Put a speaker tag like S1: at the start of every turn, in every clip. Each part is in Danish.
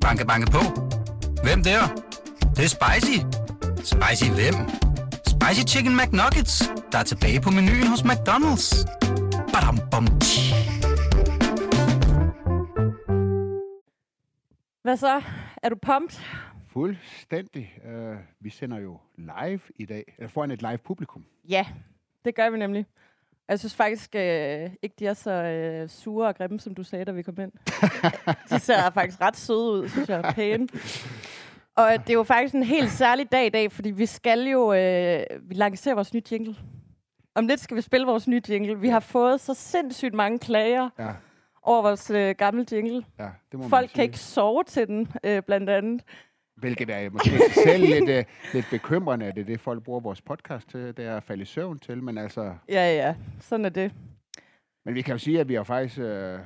S1: Banke, banke på. Hvem der? Det, det er spicy. Spicy hvem? Spicy Chicken McNuggets, der er tilbage på menuen hos McDonald's. Badum, bom, tji.
S2: Hvad så? Er du pumped?
S3: Fuldstændig. Uh, vi sender jo live i dag, eller foran et live publikum.
S2: Ja, det gør vi nemlig. Jeg synes faktisk øh, ikke, de er så øh, sure og grimme, som du sagde, da vi kom ind. de ser faktisk ret søde ud, synes jeg. Pæne. Og det er jo faktisk en helt særlig dag i dag, fordi vi skal jo øh, vi lancerer vores nye jingle. Om lidt skal vi spille vores nye jingle. Vi har fået så sindssygt mange klager
S3: Ja,
S2: over vores øh, gamle jingle.
S3: ja det må
S2: Folk kan ikke sove til den, øh, blandt andet.
S3: Hvilket er måske selv lidt, uh, lidt bekymrende, at det er det, folk bruger vores podcast til. Det er at falde i søvn til, men altså...
S2: Ja, ja, sådan er det.
S3: Men vi kan jo sige, at vi har faktisk... Uh,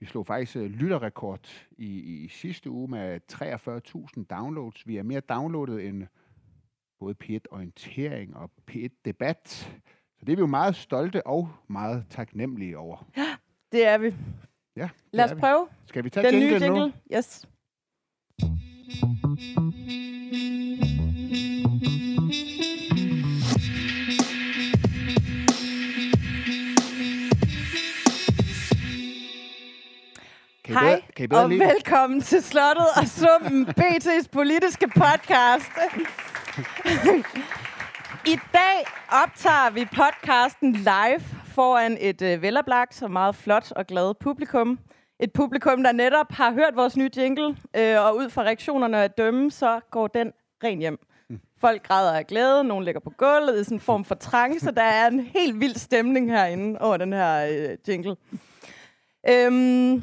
S3: vi slog faktisk uh, lytterrekord i, i sidste uge med 43.000 downloads. Vi er mere downloadet end både P1 Orientering og P1 Debat. Så det er vi jo meget stolte og meget taknemmelige over.
S2: Det er vi.
S3: Ja,
S2: Lad os prøve
S3: Skal vi tage
S2: den nye
S3: jinglen nu?
S2: jingle. Yes.
S3: Kan I
S2: Hej,
S3: bedre, kan I bedre
S2: og
S3: lide
S2: velkommen til Slottet og Summen, BT's politiske podcast. I dag optager vi podcasten live foran et øh, veloplagt og meget flot og glad publikum. Et publikum, der netop har hørt vores nye jingle, øh, og ud fra reaktionerne at dømme, så går den ren hjem. Folk græder af glæde, nogen ligger på gulvet i sådan en form for trance. Der er en helt vild stemning herinde over den her øh, jingle. Øhm,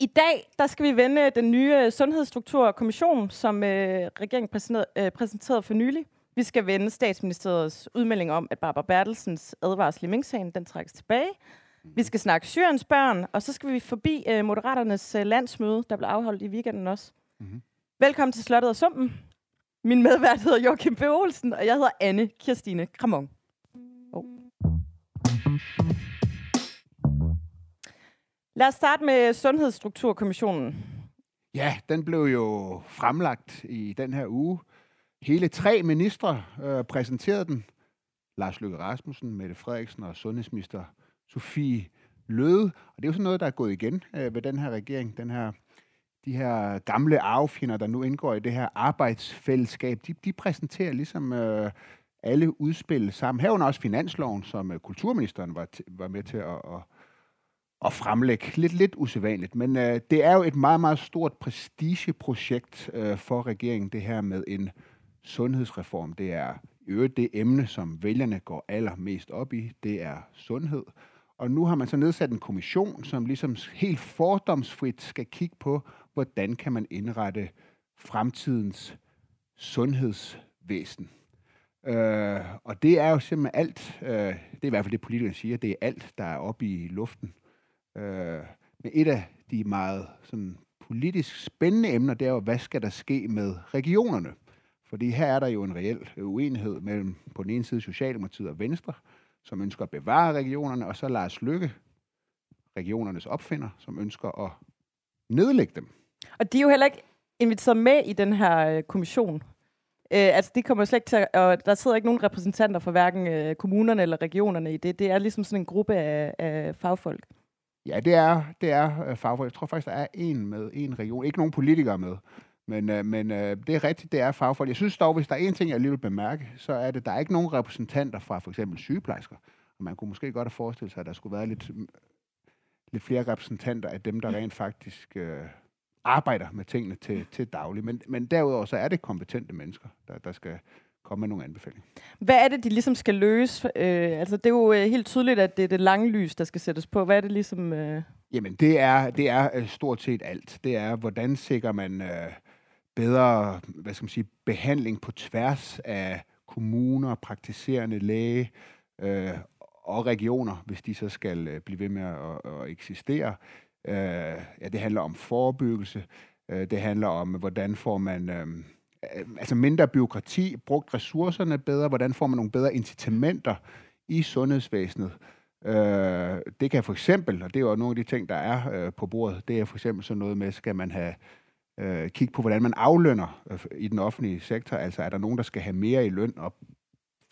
S2: i dag der skal vi vende den nye Sundhedsstrukturkommission, som øh, regeringen præsenterede, øh, præsenterede for nylig. Vi skal vende statsministeriets udmelding om, at Barbara Bertelsens advarsel i Mink-sagen, den trækkes tilbage. Vi skal snakke Syriens børn, og så skal vi forbi øh, Moderaternes øh, landsmøde, der blev afholdt i weekenden også.
S3: Mhm.
S2: Velkommen til Slottet og Sumpen. Min medvært hedder Joachim B. Olsen, og jeg hedder Anne Kirstine Kramon. Oh. Lad os starte med Sundhedsstrukturkommissionen.
S3: Ja, den blev jo fremlagt i den her uge. Hele tre ministre øh, præsenterede den. Lars Løkke Rasmussen, Mette Frederiksen og sundhedsminister Sofie Løde. Og det er jo sådan noget, der er gået igen øh, ved den her regering. Den her, de her gamle arvefjender, der nu indgår i det her arbejdsfællesskab, de, de præsenterer ligesom øh, alle udspil sammen. Herunder også finansloven, som øh, kulturministeren var, t- var med til at, at, at fremlægge. Lidt, lidt usædvanligt, men øh, det er jo et meget, meget stort prestigeprojekt øh, for regeringen, det her med en sundhedsreform. Det er i øvrigt det emne, som vælgerne går allermest op i, det er sundhed. Og nu har man så nedsat en kommission, som ligesom helt fordomsfrit skal kigge på, hvordan kan man indrette fremtidens sundhedsvæsen. Øh, og det er jo simpelthen alt, øh, det er i hvert fald det politikerne siger, det er alt, der er oppe i luften. Øh, men et af de meget sådan, politisk spændende emner, det er jo, hvad skal der ske med regionerne? Fordi her er der jo en reel uenighed mellem på den ene side Socialdemokratiet og Venstre, som ønsker at bevare regionerne, og så Lars Lykke, regionernes opfinder, som ønsker at nedlægge dem.
S2: Og de er jo heller ikke inviteret med i den her øh, kommission. Øh, altså, de kommer slet ikke til og der sidder ikke nogen repræsentanter for hverken øh, kommunerne eller regionerne i det. Det er ligesom sådan en gruppe af, af fagfolk.
S3: Ja, det er, det er øh, fagfolk. Jeg tror faktisk, der er en med en region. Ikke nogen politikere med. Men, øh, men øh, det er rigtigt, det er fagfolk. Jeg synes dog, hvis der er en ting, jeg lige vil bemærke, så er det, der er ikke nogen repræsentanter fra for eksempel sygeplejersker. Og man kunne måske godt have forestillet sig, at der skulle være lidt, lidt flere repræsentanter af dem, der rent faktisk øh, arbejder med tingene til, til daglig. Men, men derudover så er det kompetente mennesker, der, der skal komme med nogle anbefalinger.
S2: Hvad er det, de ligesom skal løse? Øh, altså, det er jo øh, helt tydeligt, at det er det lange lys, der skal sættes på. Hvad er det ligesom... Øh...
S3: Jamen, det er, det er øh, stort set alt. Det er, hvordan sikrer man øh, bedre hvad skal man sige, behandling på tværs af kommuner, praktiserende læge øh, og regioner, hvis de så skal øh, blive ved med at, at eksistere. Øh, ja, det handler om forebyggelse. Øh, det handler om, hvordan får man øh, øh, altså mindre byråkrati, brugt ressourcerne bedre, hvordan får man nogle bedre incitamenter i sundhedsvæsenet. Øh, det kan for eksempel, og det er jo nogle af de ting, der er øh, på bordet, det er for eksempel sådan noget med, skal man have øh, kigge på, hvordan man aflønner øh, i den offentlige sektor. Altså, er der nogen, der skal have mere i løn, og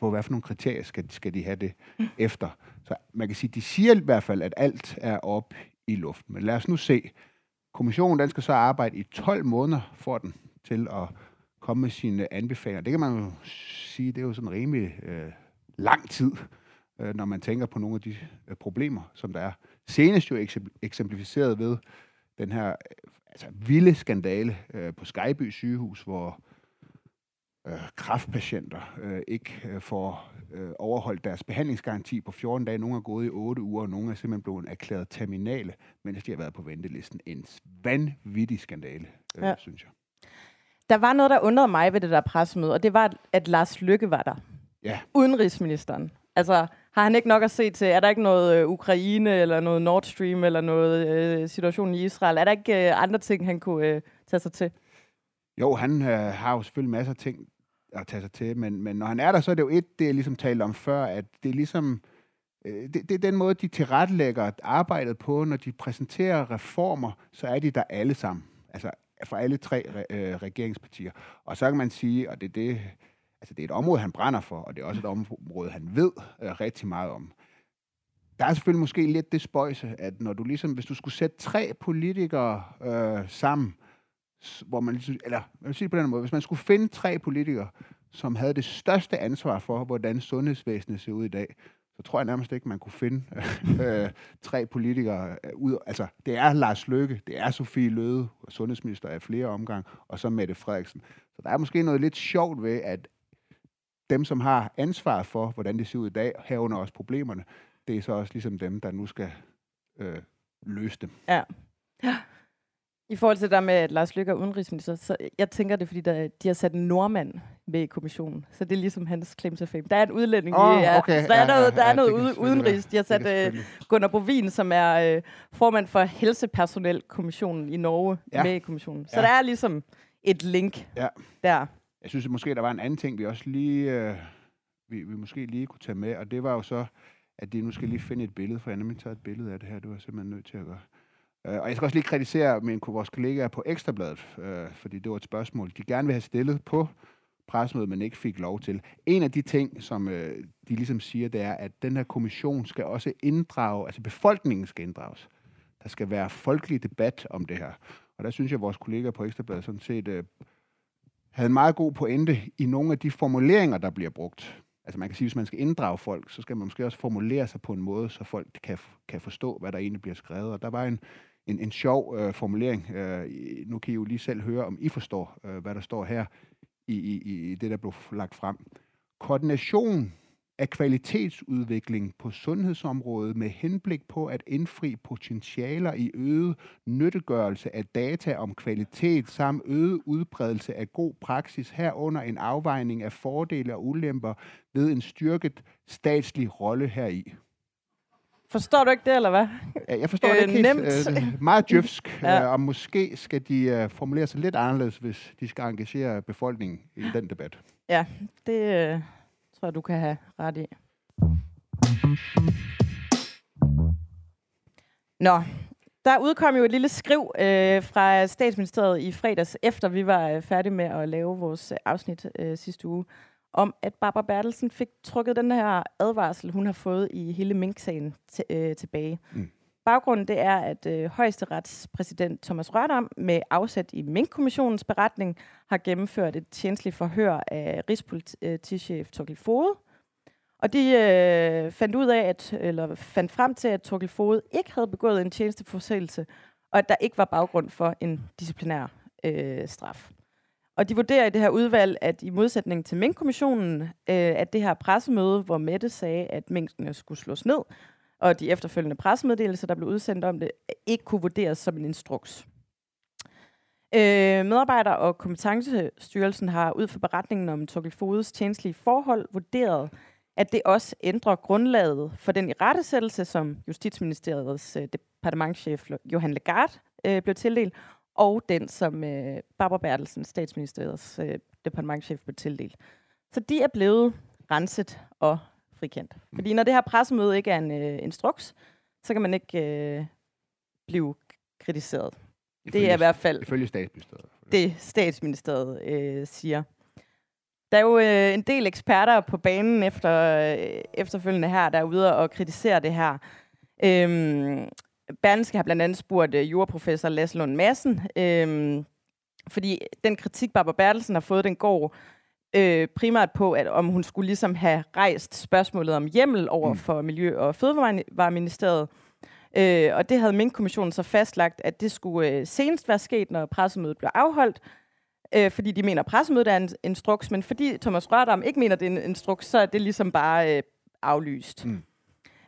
S3: på hvad for nogle kriterier skal, skal de have det mm. efter? Så man kan sige, de siger i hvert fald, at alt er op i luften. Men lad os nu se. Kommissionen den skal så arbejde i 12 måneder for den til at komme med sine anbefalinger. Det kan man jo sige, det er jo sådan rimelig øh, lang tid, øh, når man tænker på nogle af de øh, problemer, som der er. Senest jo eksemplificeret ved den her altså, vilde skandale øh, på Skyby sygehus, hvor øh, kraftpatienter øh, ikke øh, får øh, overholdt deres behandlingsgaranti på 14 dage. Nogle er gået i 8 uger, og nogle er simpelthen blevet erklæret terminale, mens de har været på ventelisten. En vanvittig skandale, øh, ja. synes jeg.
S2: Der var noget, der undrede mig ved det der pressemøde, og det var, at Lars Lykke var der.
S3: Ja.
S2: Udenrigsministeren. Altså, har han ikke nok at se til? Er der ikke noget øh, Ukraine, eller noget Nord Stream, eller noget øh, situation i Israel? Er der ikke øh, andre ting, han kunne øh, tage sig til?
S3: Jo, han øh, har jo selvfølgelig masser af ting at tage sig til, men, men når han er der, så er det jo et, det jeg ligesom talte om før, at det er ligesom, øh, det, det er den måde, de tilrettelægger arbejdet på, når de præsenterer reformer, så er de der alle sammen. Altså for alle tre øh, regeringspartier. Og så kan man sige, og det er det, altså det er et område, han brænder for, og det er også et område, han ved øh, rigtig meget om. Der er selvfølgelig måske lidt det spøjse, at når du ligesom, hvis du skulle sætte tre politikere øh, sammen, hvor man ligesom, eller jeg vil sige det på den måde, hvis man skulle finde tre politikere, som havde det største ansvar for, hvordan sundhedsvæsenet ser ud i dag, så tror jeg nærmest ikke, man kunne finde øh, tre politikere øh, ud. Altså, det er Lars Løkke, det er Sofie Løde, sundhedsminister af flere omgang, og så Mette Frederiksen. Så der er måske noget lidt sjovt ved, at dem, som har ansvar for, hvordan det ser ud i dag, herunder også problemerne, det er så også ligesom dem, der nu skal øh, løse dem.
S2: Ja. ja. I forhold til det der med, at Lars Lykke er udenrigsminister, så jeg tænker det, fordi der, de har sat en nordmand med i kommissionen. Så det er ligesom hans claim to fame. Der er en udlænding
S3: oh, ja. okay.
S2: Så der er ja, noget, der ja, er noget ude, udenrigs. De har sat uh, Gunnar Bovin, som er uh, formand for Helsepersonelkommissionen i Norge, ja. med i kommissionen. Så ja. der er ligesom et link ja. der.
S3: Jeg synes at måske, der var en anden ting, vi også lige, øh, vi, vi måske lige kunne tage med, og det var jo så, at de nu skal lige finde et billede, for jeg har nemlig taget et billede af det her, det var jeg simpelthen nødt til at gøre. Øh, og jeg skal også lige kritisere min, vores kollegaer på Ekstrabladet, øh, fordi det var et spørgsmål, de gerne vil have stillet på pressemødet, men ikke fik lov til. En af de ting, som øh, de ligesom siger, det er, at den her kommission skal også inddrage, altså befolkningen skal inddrages. Der skal være folkelig debat om det her. Og der synes jeg, at vores kollegaer på Ekstrabladet sådan set øh, havde en meget god pointe i nogle af de formuleringer, der bliver brugt. Altså man kan sige, hvis man skal inddrage folk, så skal man måske også formulere sig på en måde, så folk kan, kan forstå, hvad der egentlig bliver skrevet. Og der var en, en, en sjov øh, formulering. Øh, nu kan I jo lige selv høre, om I forstår, øh, hvad der står her i, i, i det, der blev lagt frem. Koordination af kvalitetsudvikling på sundhedsområdet med henblik på at indfri potentialer i øget nyttegørelse af data om kvalitet samt øget udbredelse af god praksis herunder en afvejning af fordele og ulemper ved en styrket statslig rolle heri.
S2: Forstår du ikke det, eller hvad?
S3: Ja, jeg forstår øh, det ikke helt. Nemt. Øh, meget djøfsk, ja. øh, og måske skal de øh, formulere sig lidt anderledes, hvis de skal engagere befolkningen i den debat.
S2: Ja, det øh, tror jeg, du kan have ret i. Nå, der udkom jo et lille skriv øh, fra statsministeriet i fredags, efter vi var øh, færdige med at lave vores øh, afsnit øh, sidste uge, om, at Barbara Bertelsen fik trukket den her advarsel, hun har fået i hele Mink-sagen t- øh, tilbage. Mm. Baggrunden det er, at øh, højesteretspræsident Thomas Rørdam med afsæt i Mink-kommissionens beretning har gennemført et tjenestligt forhør af Rigspolitichef Torkel Fode. Og de øh, fandt ud af, at, eller fandt frem til, at Torkel Fode ikke havde begået en tjenesteforsættelse, og at der ikke var baggrund for en disciplinær øh, straf. Og de vurderer i det her udvalg, at i modsætning til Mink-kommissionen, øh, at det her pressemøde, hvor Mette sagde, at minkene skulle slås ned, og de efterfølgende pressemeddelelser, der blev udsendt om det, ikke kunne vurderes som en instruks. Øh, medarbejder- og kompetencestyrelsen har ud fra beretningen om Torkel Fodes tjenestlige forhold vurderet, at det også ændrer grundlaget for den irettesættelse, som Justitsministeriets øh, departementchef Johan Legard øh, blev tildelt, og den, som øh, Barbara Bertelsen, statsministeriets øh, departementchef, blev tildelt. Så de er blevet renset og frikendt. Fordi når det her pressemøde ikke er en øh, instruks, så kan man ikke øh, blive kritiseret. Det er i hvert fald
S3: Ifølge statsministeriet.
S2: det, statsministeriet øh, siger. Der er jo øh, en del eksperter på banen efter, øh, efterfølgende her, der er ude og kritisere det her. Øhm, Berlingske har blandt andet spurgt øh, juraprofessor Lasse Lund Madsen, øhm, fordi den kritik, Barbara Bertelsen har fået, den går øh, primært på, at om hun skulle ligesom have rejst spørgsmålet om hjemmel over
S3: Mm.
S2: for Miljø- og Fødevareministeriet. Øh, og det havde Mink-kommissionen så fastlagt, at det skulle øh, senest være sket, når pressemødet blev afholdt. Øh, fordi de mener, at pressemødet er en instruks, men fordi Thomas Rørdam ikke mener, at det er en instruks, så er det ligesom bare øh, aflyst.
S3: Mm.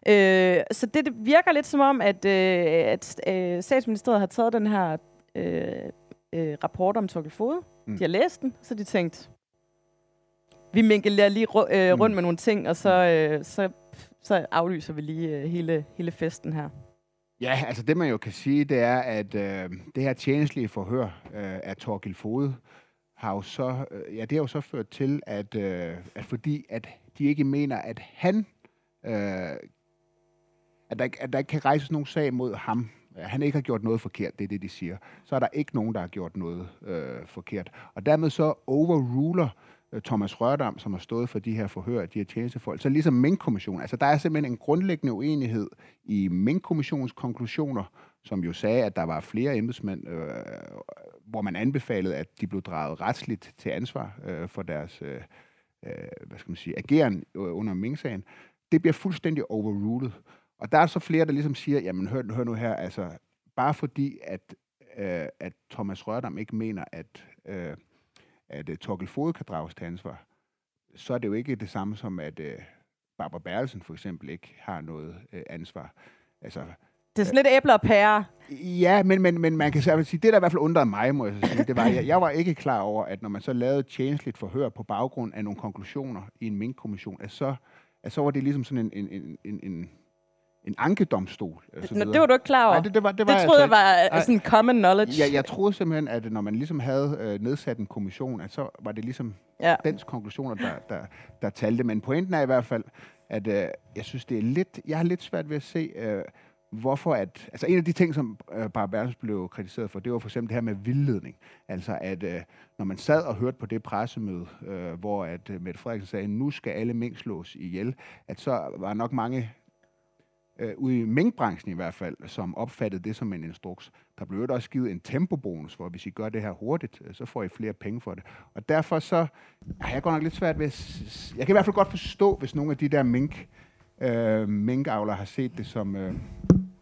S2: Øh, så det, det virker lidt som om, at, øh, at øh, statsministeriet har taget den her øh, øh, rapport om Torkel Fode.
S3: Mm.
S2: Mm. De har læst den, så de tænkt, vi minkelerer lige ru- øh, rundt
S3: Mm.
S2: med nogle ting, og så, øh, så, så aflyser vi lige øh, hele, hele festen her.
S3: Ja, altså det man jo kan sige, det er, at øh, det her tjenestlige forhør øh, af Torgild Fode har jo så, øh, ja, det har jo så ført til, at, øh, at fordi at de ikke mener, at han, øh, at, der, at der ikke kan rejses nogen sag mod ham, han ikke har gjort noget forkert, det er det, de siger, så er der ikke nogen, der har gjort noget øh, forkert. Og dermed så overruler øh, Øh, Thomas Rørdam, som har stået for de her forhør, de her tjenestefolk, så ligesom Mink-kommissionen. Altså der er simpelthen en grundlæggende uenighed i Mink-kommissionens konklusioner, som jo sagde, at der var flere embedsmænd, øh, hvor man anbefalede, at de blev draget retsligt til ansvar øh, for deres øh, øh hvad skal man sige, ageren øh, under Mink-sagen. Det bliver fuldstændig overrulet. Og der er så flere, der ligesom siger, jamen hør, hør nu her, altså bare fordi, at, øh, at Thomas Rørdam ikke mener, at, øh, at uh, Torkel Fode kan drages til ansvar, så er det jo ikke det samme som, at øh, Barbara Berlsen for eksempel ikke har noget øh, ansvar. Altså,
S2: Det er sådan lidt æbler og pærer.
S3: Ja, men, men, men man kan sige, det der i hvert fald undrede mig, må jeg så sige, det var, jeg, jeg var ikke klar over, at når man så lavede tjenestligt forhør på baggrund af nogle konklusioner i en minkkommission, at så, at så var det ligesom sådan en, en, en, en, en, ankedomstol. og så
S2: Nå,
S3: videre.
S2: det var du ikke klar over.
S3: Nej, det, det var, det
S2: det
S3: var
S2: troede
S3: altså
S2: jeg var
S3: Ej.
S2: øh, sådan common knowledge.
S3: Jeg, jeg troede simpelthen, at når man ligesom havde øh, nedsat en kommission, at så var det ligesom
S2: ja.
S3: dens konklusioner, der, der, der talte. Men pointen er i hvert fald, at øh, jeg synes, det er lidt, jeg har lidt svært ved at se, øh, hvorfor at, altså en af de ting, som øh, Barbara Bertels blev kritiseret for, det var for eksempel det her med vildledning. Altså at øh, når man sad og hørte på det pressemøde, øh, hvor at øh, Mette Frederiksen sagde, nu skal alle mink slås ihjel, at så var nok mange øh, ude i minkbranchen i hvert fald, som opfattede det som en instruks. Der blev jo også givet en tempobonus, for hvis I gør det her hurtigt, øh, så får I flere penge for det. Og derfor så har jeg godt nok lidt svært ved Jeg kan i hvert fald godt forstå, hvis nogle af de der mink, øh, minkavlere har set det som, øh,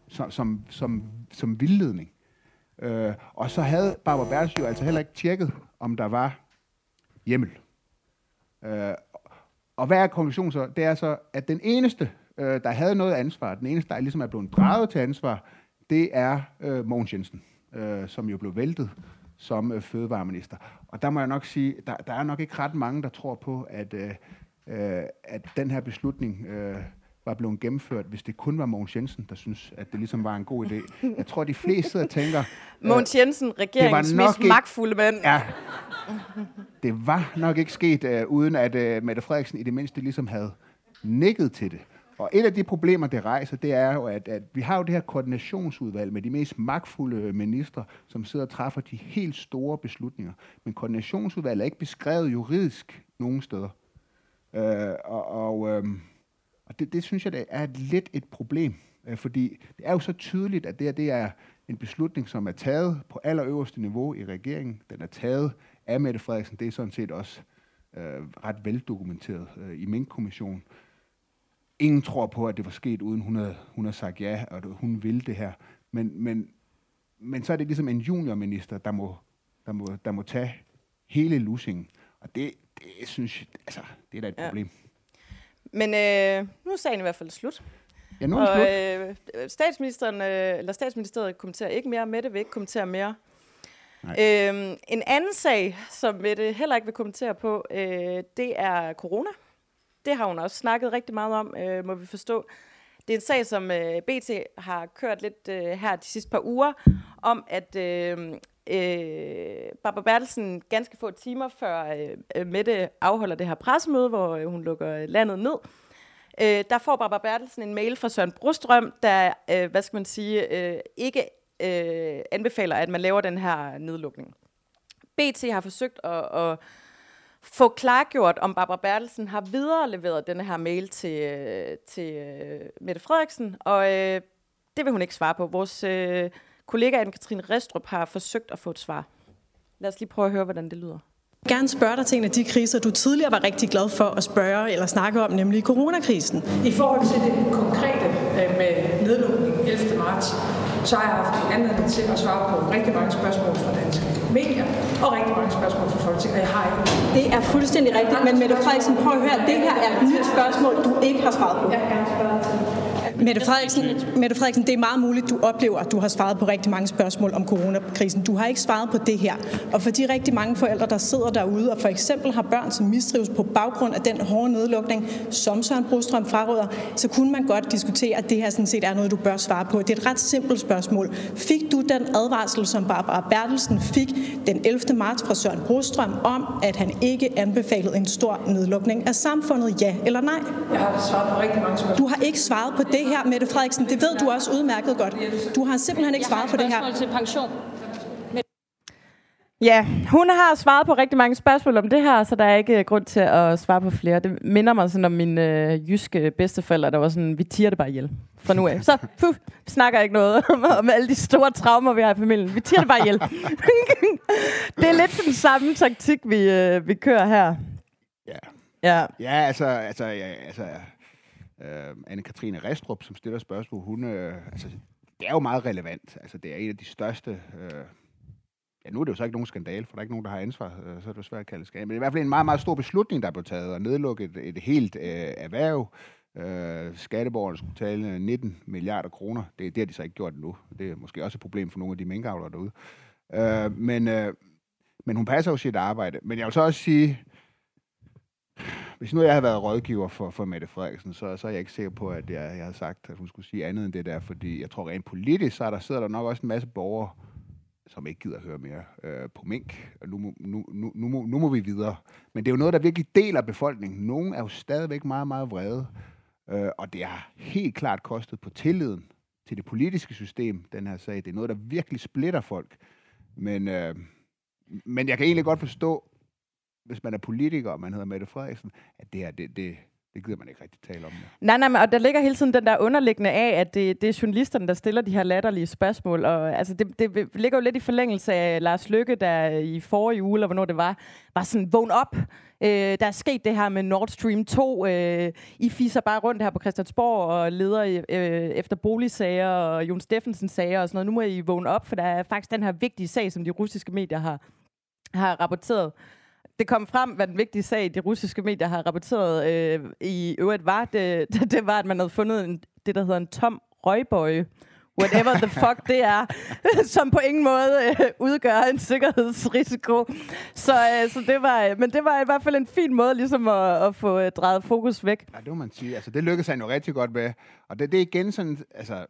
S3: som, som, som, som vildledning. Øh, og så havde Barbara Bertels jo altså heller ikke tjekket, om der var hjemmel. Øh, og hvad er konklusionen så? Det er så, at den eneste, øh, der havde noget ansvar, den eneste, der ligesom er blevet draget til ansvar, det er øh, Mogens Jensen, øh, som jo blev væltet som øh, fødevareminister. Og der må jeg nok sige, der, der er nok ikke ret mange, der tror på, at, øh, øh, at den her beslutning øh, var blevet gennemført, hvis det kun var Mogens Jensen, der synes, at det ligesom var en god idé. Jeg tror, de fleste sidder og tænker,
S2: Mogens Jensen, regeringens mest
S3: ikke-
S2: magtfulde mand.
S3: Ja. Det var nok ikke sket, uh, uden at uh, Mette Frederiksen i det mindste ligesom havde nikket til det. Og et af de problemer, det rejser, det er jo, at, at vi har jo det her koordinationsudvalg med de mest magtfulde øh, ministre, som sidder og træffer de helt store beslutninger. Men koordinationsudvalget er ikke beskrevet juridisk nogen steder. Øh, og og, øh, og det, det synes jeg det er lidt et problem, øh, fordi det er jo så tydeligt, at det her det er en beslutning, som er taget på allerøverste niveau i regeringen. Den er taget af Mette Frederiksen. Det er sådan set også øh, ret veldokumenteret øh, i Mink-kommissionen. Ingen tror på, at det var sket, uden hun havde, hun havde sagt ja, og at hun ville det her. Men, men, men så er det ligesom en juniorminister, der må, der må, der må tage hele lussingen. Og det, det synes jeg, altså, det er da et
S2: Ja.
S3: problem.
S2: Men øh, nu er sagen i hvert fald slut.
S3: Ja, nu er det
S2: Og
S3: slut.
S2: øh, statsministeren, øh, eller statsministeriet kommenterer ikke mere. Mette vil ikke kommentere mere.
S3: Nej.
S2: Øhm, en anden sag, som Mette heller ikke vil kommentere på, øh, det er corona. Det har hun også snakket rigtig meget om, øh, må vi forstå. Det er en sag, som øh, BT har kørt lidt øh, her de sidste par uger, om at øh, øh, Barbara Bertelsen ganske få timer før øh, Mette afholder det her pressemøde, hvor øh, hun lukker øh, landet ned, øh, der får Barbara Bertelsen en mail fra Søren Brostrøm, der, øh, hvad skal man sige, øh, ikke øh, anbefaler, at man laver den her nedlukning. BT har forsøgt at, at få klargjort, om Barbara Bertelsen har videreleveret denne her mail til, øh, til øh, Mette Frederiksen, og øh, det vil hun ikke svare på. Vores øh, kollega Anne-Katrine Restrup har forsøgt at få et svar. Lad os lige prøve at høre, hvordan det lyder.
S4: Jeg vil gerne spørge dig til en af de kriser, du tidligere var rigtig glad for at spørge eller snakke om, nemlig coronakrisen.
S5: I forhold til det konkrete øh, med nedlukningen 11. marts, så har jeg haft anledning til at svare på rigtig mange spørgsmål fra danske medier og rigtig mange spørgsmål fra Folketinget, og jeg har ikke
S4: Det er fuldstændig rigtigt, men Mette Frederiksen, prøv at høre, det her er et nyt spørgsmål, du ikke har svaret på.
S5: Jeg kan gerne spørge til.
S4: Mette Frederiksen, Mette Frederiksen, det er meget muligt, du oplever, at du har svaret på rigtig mange spørgsmål om coronakrisen. Du har ikke svaret på det her. Og for de rigtig mange forældre, der sidder derude og for eksempel har børn, som mistrives på baggrund af den hårde nedlukning, som Søren Brostrøm fraråder, så kunne man godt diskutere, at det her sådan set er noget, du bør svare på. Det er et ret simpelt spørgsmål. Fik du den advarsel, som Barbara Bertelsen fik den 11. marts fra Søren Brostrøm om, at han ikke anbefalede en stor nedlukning af samfundet, ja eller nej?
S5: Jeg har svaret på rigtig mange spørgsmål.
S4: Du har ikke svaret på det her, Mette Frederiksen. Det ved du også udmærket godt. Du har simpelthen ikke svaret på det her.
S6: til pension.
S2: Ja, hun har svaret på rigtig mange spørgsmål om det her, så der er ikke grund til at svare på flere. Det minder mig sådan om mine øh, jyske bedsteforældre, der var sådan, vi tiger det bare ihjel fra nu af. Så puh, vi snakker ikke noget om, om alle de store traumer, vi har i familien. Vi tiger det bare ihjel. det er lidt sådan samme taktik, vi, øh, vi kører her.
S3: Ja.
S2: Ja.
S3: Ja, altså, altså, ja, altså øh, Anne-Katrine Restrup, som stiller spørgsmål, hun, øh, altså, det er jo meget relevant. Altså, det er en af de største... Øh, ja, nu er det jo så ikke nogen skandal, for der er ikke nogen, der har ansvar, øh, så er det jo svært at kalde det skandal. Men det er i hvert fald en meget, meget stor beslutning, der er blevet taget, at nedlukke et, et helt øh, erhverv. Øh, skatteborgerne skulle tale 19 milliarder kroner. Det, det har de så ikke gjort endnu. Det er måske også et problem for nogle af de minkavlere derude. Øh, men, øh, men hun passer jo sit arbejde. Men jeg vil så også sige, hvis nu jeg havde været rådgiver for, for Mette Frederiksen, så, så er jeg ikke sikker på, at jeg, jeg havde sagt, at hun skulle sige andet end det der, fordi jeg tror rent politisk, så er der, sidder der nok også en masse borgere, som ikke gider at høre mere øh, på mink, og nu, nu, nu, nu, må, nu må vi videre. Men det er jo noget, der virkelig deler befolkningen. Nogle er jo stadigvæk meget, meget vrede, øh, og det har helt klart kostet på tilliden til det politiske system, den her sag. Det er noget, der virkelig splitter folk. Men, øh, men jeg kan egentlig godt forstå, hvis man er politiker, og man hedder Mette Frederiksen, at det her, det, det, det gider man ikke rigtig tale om. Ja.
S2: Nej, nej, men, og der ligger hele tiden den der underliggende af, at det, det er journalisterne, der stiller de her latterlige spørgsmål. Og altså, det, det ligger jo lidt i forlængelse af Lars Lykke, der i forrige uge, eller hvornår det var, var sådan, vågn op. Øh, der er sket det her med Nord Stream 2. Øh, I fiser bare rundt her på Christiansborg og leder øh, efter boligsager og Jon Steffensen sager og sådan noget. Nu må I vågne op, for der er faktisk den her vigtige sag, som de russiske medier har, har rapporteret det kom frem, hvad den vigtige sag, de russiske medier har rapporteret øh, i øvrigt var, det, det, det var, at man havde fundet en, det, der hedder en tom røgbøje. Whatever the fuck det er, som på ingen måde øh, udgør en sikkerhedsrisiko. Så, øh, så det var, men det var i hvert fald en fin måde ligesom at, at få øh, drejet fokus væk.
S3: Ja, det må man sige. Altså, det lykkedes han jo rigtig godt med. Og det, det er igen sådan, altså,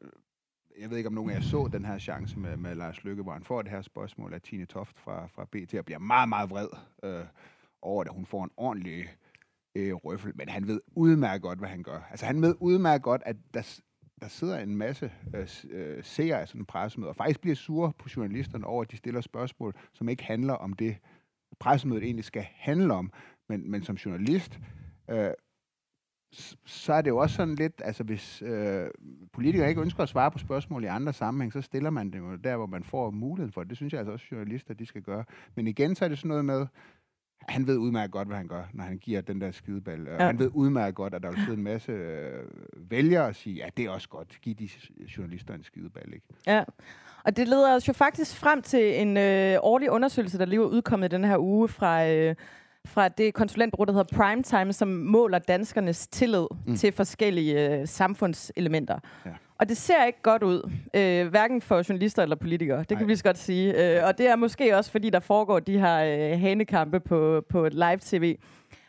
S3: jeg ved ikke, om nogen af jer så den her chance med, med Lars Lykke, hvor han får det her spørgsmål af Tine Toft fra, fra BT, og bliver meget, meget vred øh, over det. Hun får en ordentlig øh, røffel, men han ved udmærket godt, hvad han gør. Altså, han ved udmærket godt, at der, der sidder en masse øh, øh, seere af sådan en pressemøde, og faktisk bliver sure på journalisterne over, at de stiller spørgsmål, som ikke handler om det, pressemødet egentlig skal handle om. Men, men som journalist, øh, så er det jo også sådan lidt, altså hvis øh, politikere ikke ønsker at svare på spørgsmål i andre sammenhæng, så stiller man det jo der, hvor man får muligheden for det. Det synes jeg altså også, journalister de skal gøre. Men igen, så er det sådan noget med, han ved udmærket godt, hvad han gør, når han giver den der skideball. Ja. Han ved udmærket godt, at der vil sidde en masse øh, vælgere og sige, ja, det er også godt. Giv de journalister en skideball, ikke?
S2: Ja. Og det leder os jo faktisk frem til en øh, årlig undersøgelse, der lige er udkommet den her uge fra, øh, fra det konsulentbureau, der hedder Primetime, som måler danskernes tillid mm. til forskellige øh, samfundselementer.
S3: Ja.
S2: Og det ser ikke godt ud, øh, hverken for journalister eller politikere. Det kan
S3: Nej.
S2: vi så godt sige. Øh, og det er måske også, fordi der foregår de her øh, hanekampe på, på live-tv.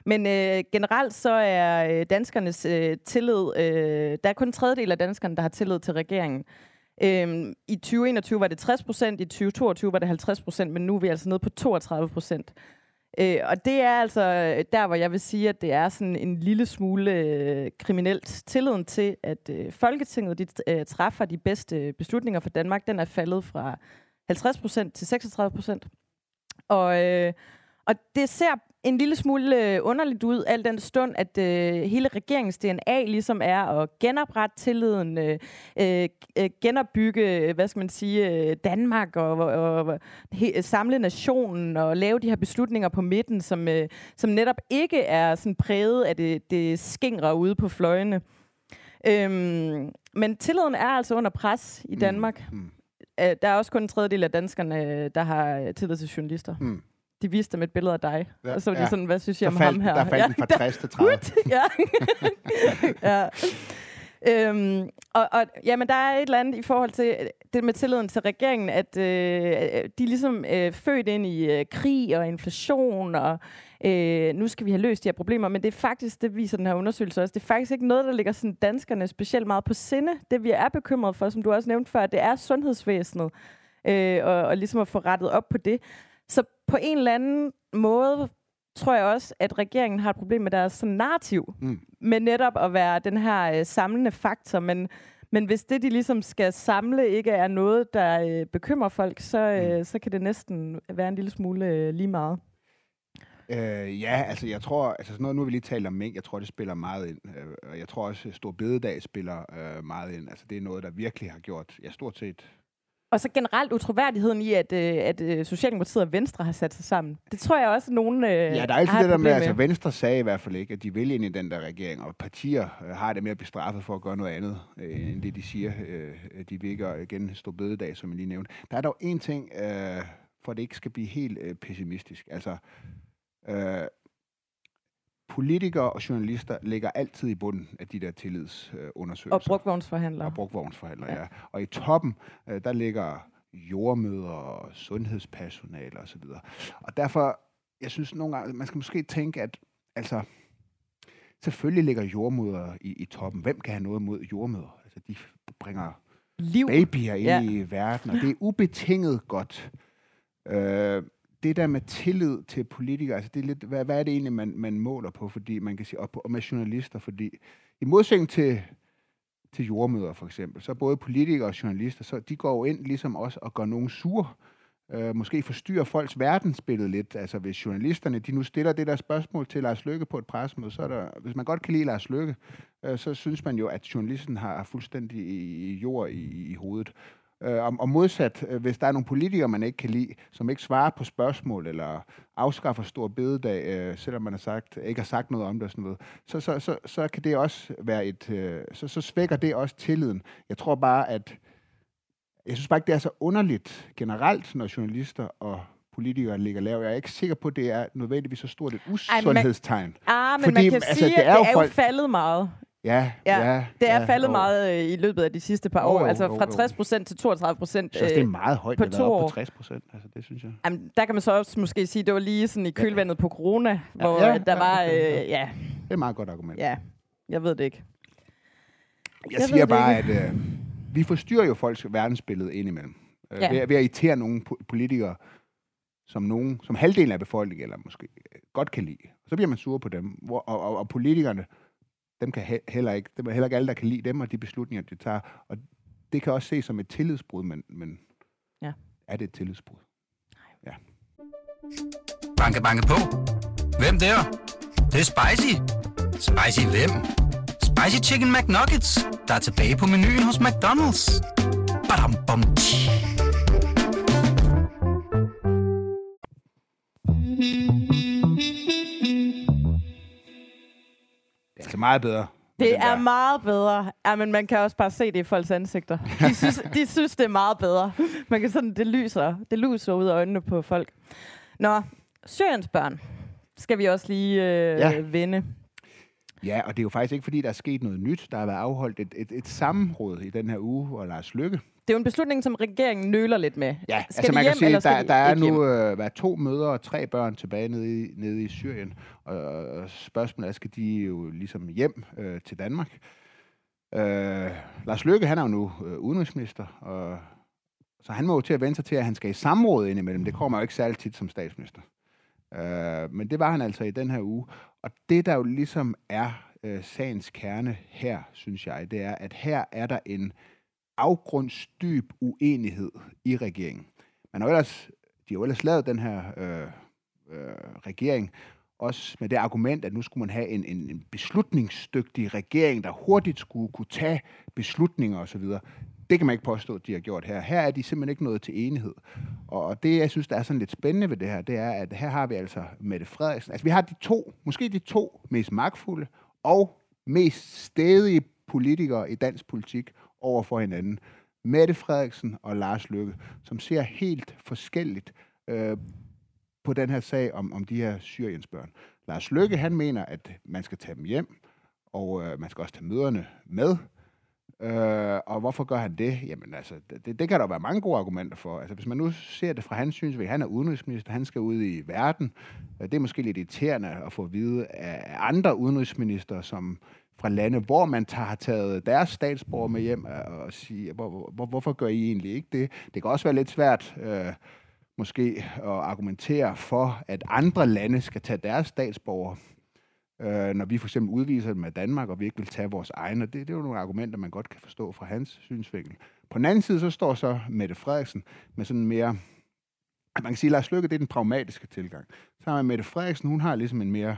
S2: Men øh, generelt så er øh, danskernes øh, tillid... Øh, der er kun en tredjedel af danskerne, der har tillid til regeringen. Øhm, I 2021 var det 60 procent, i 2022 var det 50 procent, men nu er vi altså nede på 32 procent. Øh, og det er altså øh, der, hvor jeg vil sige, at det er sådan en lille smule øh, kriminelt. Tilliden til, at øh, Folketinget de, øh, træffer de bedste øh, beslutninger for Danmark, den er faldet fra 50% til 36%. Og, øh, og det ser en lille smule øh, underligt ud, al den stund, at øh, hele regeringens DNA ligesom er at genoprette tilliden, øh, øh, genopbygge, hvad skal man sige, øh, Danmark og, og, og he, samle nationen og lave de her beslutninger på midten, som, øh, som netop ikke er sådan præget af det, det skingre ude på fløjene. Øhm, men tilliden er altså under pres i mm. Danmark. Mm. Mm. Der er også kun en tredjedel af danskerne, der har tillid til journalister. Mm de viste dem et billede af dig. Ja, og så var de ja. sådan, hvad synes jeg om ham her?
S3: Der faldt ja, den fra 60 til 30.
S2: ja. ja. Øhm, og, og jamen, der er et eller andet i forhold til det med tilliden til regeringen, at øh, de er ligesom øh, født ind i øh, krig og inflation, og øh, nu skal vi have løst de her problemer, men det er faktisk, det viser den her undersøgelse også, det er faktisk ikke noget, der ligger sådan danskerne specielt meget på sinde. Det vi er bekymret for, som du også nævnte før, det er sundhedsvæsenet, øh, og, og ligesom at få rettet op på det. Så på en eller anden måde tror jeg også, at regeringen har et problem med deres sådan, narrativ, mm. med netop at være den her øh, samlende faktor, men men hvis det, de ligesom skal samle, ikke er noget, der øh, bekymrer folk, så, øh, mm. så kan det næsten være en lille smule øh, lige meget.
S3: Øh, ja, altså jeg tror, altså sådan noget, nu har vi lige talt om mink, jeg tror, det spiller meget ind. Øh, jeg tror også, at Stor Bededag spiller øh, meget ind. Altså det er noget, der virkelig har gjort, ja stort set
S2: og så generelt utroværdigheden i, at, øh, at øh, Socialdemokratiet og Venstre har sat sig sammen. Det tror jeg også, at nogen øh,
S3: Ja, der er altid det der med, altså Venstre sagde i hvert fald ikke, at de vil ind i den der regering, og partier øh, har det med at blive straffet for at gøre noget andet, øh, end det de siger. Øh, de vil ikke igen stå bededag, som jeg lige nævnte. Der er dog en ting, øh, for at det ikke skal blive helt øh, pessimistisk. Altså, øh, politikere og journalister ligger altid i bunden af de der tillidsundersøgelser.
S2: Og brugvognsforhandlere.
S3: Og brugvognsforhandlere, ja. ja. Og i toppen, øh, der ligger jordmøder og sundhedspersonale osv. Og, og derfor, jeg synes nogle gange, man skal måske tænke, at altså, selvfølgelig ligger jordmøder i, i toppen. Hvem kan have noget mod jordmøder? Altså, de bringer Liv. babyer ind ja. i verden, og det er ubetinget godt. Øh, det der med tillid til politikere, altså det er lidt, hvad, hvad er det egentlig, man, man måler på, fordi man kan sige, og, på, og med journalister, fordi i modsætning til, til jordmøder for eksempel, så både politikere og journalister, så de går jo ind ligesom også og gør nogen sur, øh, måske forstyrrer folks verdensbillede lidt. Altså hvis journalisterne, de nu stiller det der spørgsmål til Lars Løkke på et pressemøde, så er der, hvis man godt kan lide Lars Løkke, øh, så synes man jo, at journalisten har fuldstændig jord i, i hovedet. Øh, og, og modsat, øh, hvis der er nogle politikere, man ikke kan lide, som ikke svarer på spørgsmål, eller afskaffer stor bededag, øh, selvom man har sagt, ikke har sagt noget om det og sådan noget, så, så, så, så kan det også være et, øh, så, så svækker det også tilliden. Jeg tror bare, at jeg synes bare ikke, det er så underligt generelt, når journalister og politikere ligger lavt. Jeg er ikke sikker på, at det er nødvendigvis så stort et usundhedstegn.
S2: Ej, men, ah, men Fordi, man kan altså, sige, det er at det er jo faldet meget.
S3: Ja, ja,
S2: ja. Det er ja, faldet og... meget øh, i løbet af de sidste par år. Oh, altså fra 60 procent til 32 procent.
S3: Jeg synes, det er meget højt, på to år. på 60 procent. Altså, det synes jeg.
S2: Jamen, der kan man så også måske sige, at det var lige sådan i kølvandet ja. på corona, ja, hvor ja, der ja, var... Øh, ja.
S3: Det er et meget godt argument.
S2: Ja, jeg ved det ikke.
S3: Jeg, jeg siger bare, at øh, vi forstyrrer jo folks verdensbillede indimellem. Øh, ja. ved, ved at irritere nogle politikere, som nogen, som halvdelen af befolkningen, eller måske øh, godt kan lide. Så bliver man sur på dem. Hvor, og, og, og politikerne dem kan he- heller ikke, dem er heller ikke alle, der kan lide dem og de beslutninger, de tager. Og det kan også ses som et tillidsbrud, men, men ja. er det et tillidsbrud? Ja.
S1: Banke, banke på. Hvem der? Det, det er spicy. Spicy hvem? Spicy Chicken McNuggets, der er tilbage på menuen hos McDonald's. Badum, bom, tji.
S3: Meget bedre.
S2: Det er meget bedre. Ja, men man kan også bare se det i folks ansigter. De synes, de synes det er meget bedre. Man kan sådan, det lyser, det lyser ud af øjnene på folk. Nå, Syriens børn skal vi også lige øh, ja. vende.
S3: Ja, og det er jo faktisk ikke, fordi der er sket noget nyt. Der har været afholdt et, et, et sammenråd i den her uge, hvor Lars Lykke,
S2: det er jo en beslutning, som regeringen nøler lidt med.
S3: Ja, skal altså man hjem, kan sige, der, der er nu øh, været to mødre og tre børn tilbage nede i, nede i Syrien. Og, og spørgsmålet er, skal de jo ligesom hjem øh, til Danmark? Øh, Lars Løkke, han er jo nu øh, udenrigsminister, og så han må jo til at vente sig til, at han skal i samråd indimellem. Det kommer jo ikke særlig tit som statsminister. Øh, men det var han altså i den her uge. Og det, der jo ligesom er øh, sagens kerne her, synes jeg, det er, at her er der en afgrundsdyb uenighed i regeringen. Man har ellers, de har jo ellers lavet den her øh, øh, regering, også med det argument, at nu skulle man have en, en, en beslutningsdygtig regering, der hurtigt skulle kunne tage beslutninger osv. Det kan man ikke påstå, at de har gjort her. Her er de simpelthen ikke nået til enighed. Og det, jeg synes, der er sådan lidt spændende ved det her, det er, at her har vi altså Mette Frederiksen. Altså, vi har de to, måske de to mest magtfulde og mest stedige politikere i dansk politik over for hinanden. Mette Frederiksen og Lars Løkke, som ser helt forskelligt øh, på den her sag om, om de her Syriens børn. Lars Løkke, han mener, at man skal tage dem hjem, og øh, man skal også tage møderne med. Øh, og hvorfor gør han det? Jamen altså, det, det kan der være mange gode argumenter for. Altså, hvis man nu ser det fra hans synsvinkel, han er udenrigsminister, han skal ud i verden. Øh, det er måske lidt irriterende at få at vide af andre udenrigsminister, som fra lande, hvor man tager, har taget deres statsborger med hjem, øh, og siger, hvor, hvor, hvorfor gør I egentlig ikke det? Det kan også være lidt svært øh, måske at argumentere for, at andre lande skal tage deres statsborger, øh, når vi for eksempel udviser dem af Danmark, og vi ikke vil tage vores egne. Det, det er jo nogle argumenter, man godt kan forstå fra hans synsvinkel. På den anden side, så står så Mette Frederiksen med sådan mere man kan sige, at Lars Løkke, det er den pragmatiske tilgang. Så har Mette Frederiksen, hun har ligesom en mere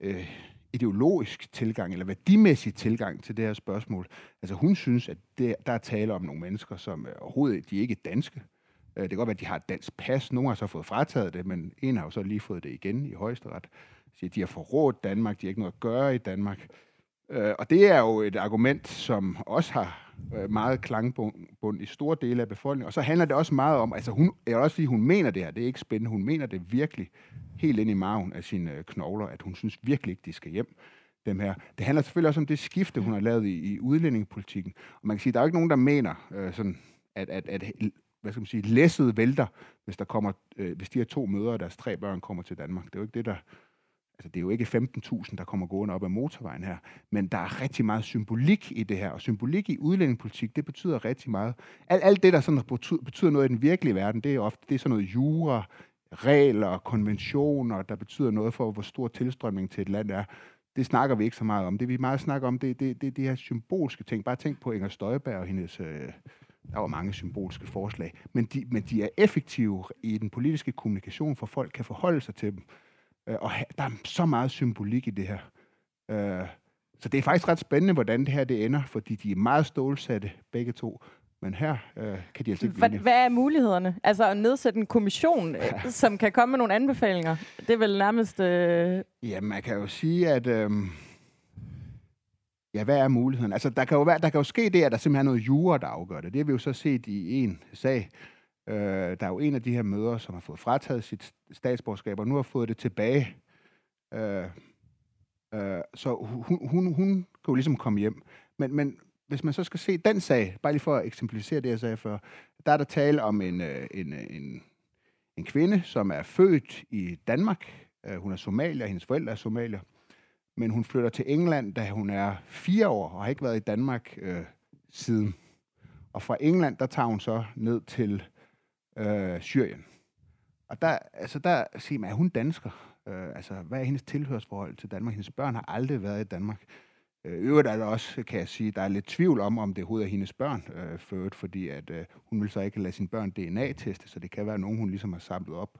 S3: øh, ideologisk tilgang, eller værdimæssig tilgang til det her spørgsmål. Altså hun synes, at det, der er tale om nogle mennesker, som øh, overhovedet de er ikke danske. Øh, det kan godt være, at de har et dansk pas. Nogle har så fået frataget det, men en har jo så lige fået det igen i højesteret. Så de har forrådt Danmark, de har ikke noget at gøre i Danmark. Øh, og det er jo et argument, som også har øh, meget klangbund i store dele af befolkningen. Og så handler det også meget om, altså hun, jeg vil også sige, hun mener det her, det er ikke spændende, hun mener det virkelig helt ind i maven af sine øh, knogler, at hun synes virkelig ikke, de skal hjem dem her. Det handler selvfølgelig også om det skifte, hun har lavet i, i udlændingepolitikken. Og man kan sige, der er jo ikke nogen, der mener, øh, sådan, at, at, at hvad skal man sige, læsset vælter, hvis, der kommer, øh, hvis de her to mødre og deres tre børn kommer til Danmark. Det er jo ikke det, der... Altså, det er jo ikke 15.000, der kommer gående op ad motorvejen her, men der er rigtig meget symbolik i det her, og symbolik i udlændingepolitik, det betyder rigtig meget. Alt, alt det, der sådan betyder noget i den virkelige verden, det er ofte det er sådan noget jura, regler, konventioner, der betyder noget for, hvor stor tilstrømning til et land er. Det snakker vi ikke så meget om. Det vi meget snakker om, det er det, det, det her symbolske ting. Bare tænk på Inger Støjberg og hendes... Øh, der var mange symbolske forslag. Men de, men de er effektive i den politiske kommunikation, for folk kan forholde sig til dem. Øh, og der er så meget symbolik i det her. Øh, så det er faktisk ret spændende, hvordan det her det ender, fordi de er meget stålsatte, begge to. Men her øh, kan de altså ikke
S2: hvad, hvad er mulighederne? Altså at nedsætte en kommission, ja. Øh, som kan komme med nogle anbefalinger. Det er vel nærmest... Øh...
S3: Ja, man kan jo sige, at... Øh, ja, hvad er muligheden? Altså, der kan, jo være, der kan jo ske det, at der simpelthen er noget jura, der afgør det. Det har vi jo så set i en sag. Øh, der er jo en af de her møder, som har fået frataget sit statsborgerskab, og nu har fået det tilbage. Øh, øh, så hun, hun, hun kan jo ligesom komme hjem. Men, men hvis man så skal se den sag, bare lige for at eksemplificere det, jeg sagde før, der er der tale om en, øh, en, øh, en, en kvinde, som er født i Danmark. Øh, hun er somalier, hendes forældre er somalier. Men hun flytter til England, da hun er fire år, og har ikke været i Danmark øh, siden. Og fra England, der tager hun så ned til øh, Syrien. Og der, altså der siger man, er hun dansker? Øh, altså, hvad er hendes tilhørsforhold til Danmark? Hendes børn har aldrig været i Danmark. Øh, øvrigt er der også, kan jeg sige, der er lidt tvivl om, om det overhovedet er hendes børn øh, født, fordi at, øh, hun vil så ikke lade sine børn DNA-teste, så det kan være nogen, hun ligesom har samlet op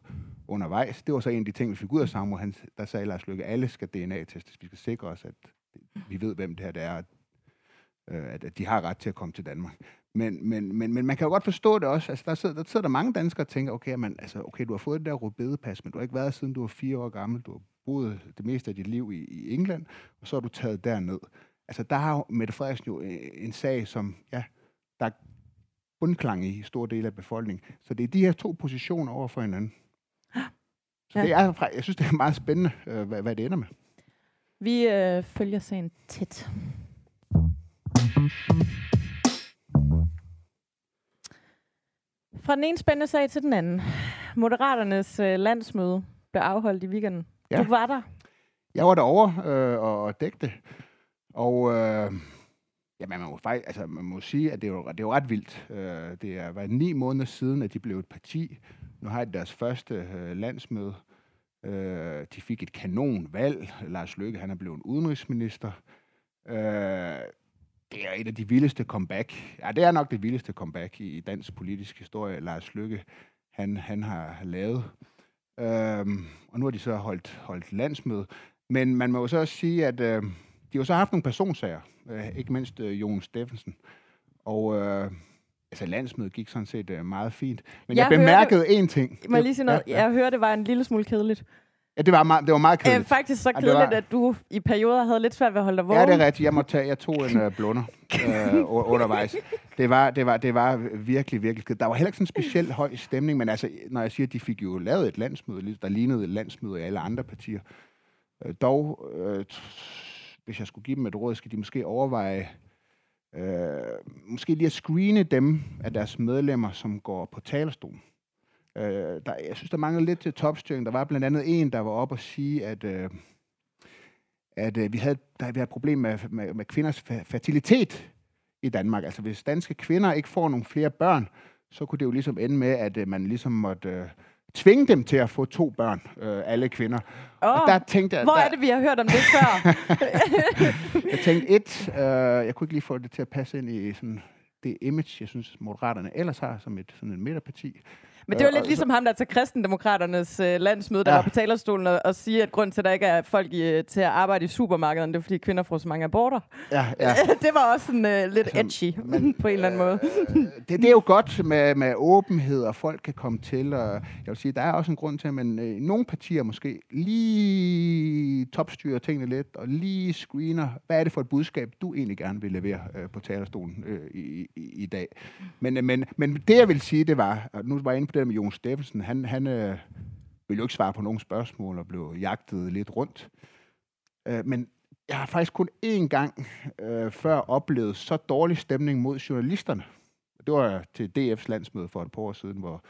S3: undervejs. Det var så en af de ting, vi fik ud af Samu, han, der sagde Lars Lykke, alle skal DNA-testes. Vi skal sikre os, at vi ved, hvem det her det er, at, øh, at, at de har ret til at komme til Danmark. Men, men, men, men man kan jo godt forstå det også. Altså, der, sidder, der sidder der mange danskere og tænker, okay, man, altså, okay, du har fået det der rødbedepas, men du har ikke været siden du var fire år gammel. Du har boet det meste af dit liv i, i England, og så er du taget derned. Altså, der har Mette Frederiksen jo øh, en sag, som, ja, der er bundklang i store dele af befolkningen. Så det er de her to positioner over for hinanden. Så ja. det er, jeg synes, det er meget spændende, øh, hvad, hvad det ender med.
S2: Vi øh, følger sagen tæt. Fra den ene spændende sag til den anden. Moderaternes øh, landsmøde blev afholdt i weekenden. Ja. Du var der.
S3: Jeg var derovre øh, og, dækte. Og øh, ja, man må, faktisk, altså, man må sige, at det er jo, det er jo ret vildt. Øh, det er været ni måneder siden, at de blev et parti. Nu har de deres første øh, landsmøde. Øh, de fik et kanonvalg. Lars Løkke, han er blevet udenrigsminister. Øh, det er et af de vildeste comeback. Ja, det er nok det vildeste comeback i, i dansk politisk historie, Lars Løkke, han, han har lavet. Øhm, og nu har de så holdt, holdt landsmøde. Men man må jo så også sige, at øh, de har jo så haft nogle personsager. Øh, ikke mindst øh, Jon Steffensen. Og øh, altså, landsmødet gik sådan set øh, meget fint. Men jeg, jeg bemærkede én ting.
S2: Må jeg lige sige noget? Ja, ja. Jeg hørte, det var en lille smule kedeligt.
S3: Ja, det var meget, det var meget kedeligt.
S2: Øh, faktisk så kedeligt, var... at du i perioder havde lidt svært ved at holde dig vågen.
S3: Ja, det er rigtigt. Jeg, må tage, jeg tog en uh, blunder uh, undervejs. Det var, det, var, det var virkelig, virkelig kedeligt. Der var heller ikke sådan en speciel høj stemning, men altså, når jeg siger, at de fik jo lavet et landsmøde, der lignede et landsmøde i alle andre partier. Uh, dog, uh, hvis jeg skulle give dem et råd, skal de måske overveje, uh, måske lige at screene dem af deres medlemmer, som går på talerstolen. Øh, der, jeg synes, der mangler lidt til topstyring. Der var blandt andet en, der var op og sige, at, øh, at øh, vi, havde, der, vi havde et problem med, med, med kvinders fertilitet i Danmark. Altså hvis danske kvinder ikke får nogle flere børn, så kunne det jo ligesom ende med, at øh, man ligesom måtte... Øh, tvinge dem til at få to børn, øh, alle kvinder.
S2: Oh, og der tænkte jeg, hvor der, er det, vi har hørt om det før?
S3: jeg tænkte et, øh, jeg kunne ikke lige få det til at passe ind i sådan det image, jeg synes, Moderaterne ellers har som et sådan et midterparti.
S2: Men det var lidt ligesom ham, der til kristendemokraternes øh, landsmøde, der ja. var på talerstolen og, og sige, at grund til, at der ikke er folk i, øh, til at arbejde i supermarkederne, det er, fordi kvinder får så mange aborter. Ja, ja. det var også sådan, øh, lidt altså, edgy men, på en eller anden måde.
S3: Øh, det, det er jo godt med, med åbenhed, og folk kan komme til. Og jeg vil sige, der er også en grund til, at man øh, nogle partier måske lige topstyrer tingene lidt, og lige screener, hvad er det for et budskab, du egentlig gerne vil levere øh, på talerstolen øh, i, i, i dag. Men, øh, men, men det, jeg vil sige, det var, nu var jeg inde det med Jon Steffensen, han, han øh, ville jo ikke svare på nogen spørgsmål og blev jagtet lidt rundt. Øh, men jeg har faktisk kun én gang øh, før oplevet så dårlig stemning mod journalisterne. Det var til DF's landsmøde for et par år siden, hvor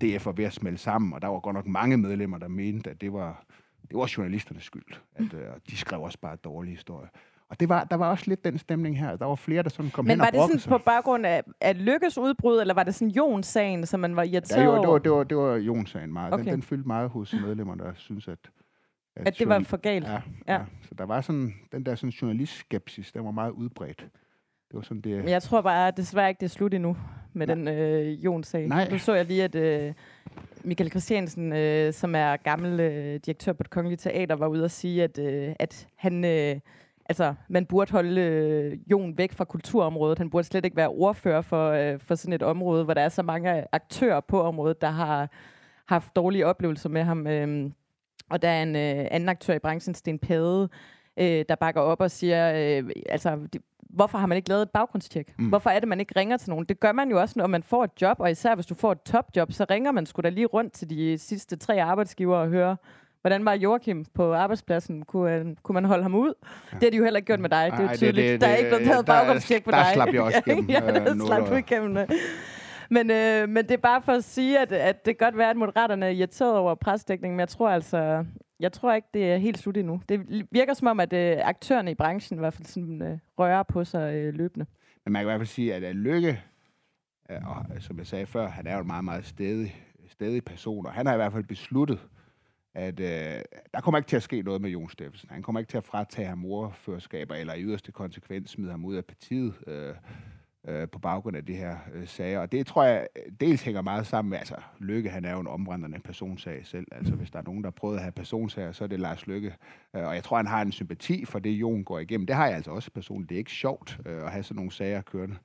S3: DF var ved at smelte sammen, og der var godt nok mange medlemmer, der mente, at det var, det var journalisternes skyld. At, øh, de skrev også bare dårlige historier. Og det var, der var også lidt den stemning her. Der var flere, der sådan kom
S2: Men
S3: hen
S2: var det sådan sig. på baggrund af, af Lykkes udbrud, eller var det sådan Jons-sagen, som man var irriteret
S3: ja,
S2: jo,
S3: det var, det var, det var Jons-sagen meget. Okay. Den, den fyldte meget hos medlemmerne, der synes, at...
S2: At, at det var for galt?
S3: Ja, ja. ja. Så der var sådan, den der sådan journalistskepsis, den var meget udbredt. Det var sådan det...
S2: Men jeg tror bare, at desværre ikke det er slut endnu med Nej. den øh, Jons-sag. Nej. Nu så jeg lige, at øh, Michael Christiansen, øh, som er gammel øh, direktør på det Kongelige Teater, var ude og sige, at, øh, at han... Øh, altså, man burde holde øh, Jon væk fra kulturområdet. Han burde slet ikke være ordfører for, øh, for sådan et område, hvor der er så mange aktører på området, der har haft dårlige oplevelser med ham. Øh, og der er en øh, anden aktør i branchen, Sten Pade, øh, der bakker op og siger, øh, altså, de, hvorfor har man ikke lavet et baggrundstjek? Mm. Hvorfor er det, man ikke ringer til nogen? Det gør man jo også, når man får et job, og især hvis du får et topjob, så ringer man sgu da lige rundt til de sidste tre arbejdsgivere og hører, Hvordan var Joachim på arbejdspladsen? Kunne, uh, kunne man holde ham ud? Ja. Det har de jo heller ikke gjort med dig. Det er jo tydeligt. Det, det, der er ikke blevet taget baggrundstjek på
S3: der
S2: dig.
S3: Der slap jeg også igennem.
S2: ja, der øh, slap du igennem. Men, øh, men det er bare for at sige, at, at det kan godt være, at Moderaterne er irriteret over presdækningen, men jeg tror altså, jeg tror ikke, det er helt slut endnu. Det virker som om, at øh, aktørerne i branchen i hvert fald sådan, øh, rører på sig øh, løbende.
S3: Men man kan i hvert fald sige, at Lykke, øh, og, som jeg sagde før, han er jo en meget, meget stedig, stedig person, og han har i hvert fald besluttet, at øh, der kommer ikke til at ske noget med Jon Steffensen. Han kommer ikke til at fratage ham ordførerskaber, eller i yderste konsekvens smide ham ud af partiet øh, øh, på baggrund af de her øh, sager. Og det tror jeg dels hænger meget sammen med, altså Lykke, han er jo en omrendende personsag selv. Altså hvis der er nogen, der har prøvet at have personsager, så er det Lars Lykke. Øh, og jeg tror, han har en sympati for det, Jon går igennem. Det har jeg altså også personligt. Det er ikke sjovt øh, at have sådan nogle sager kørende.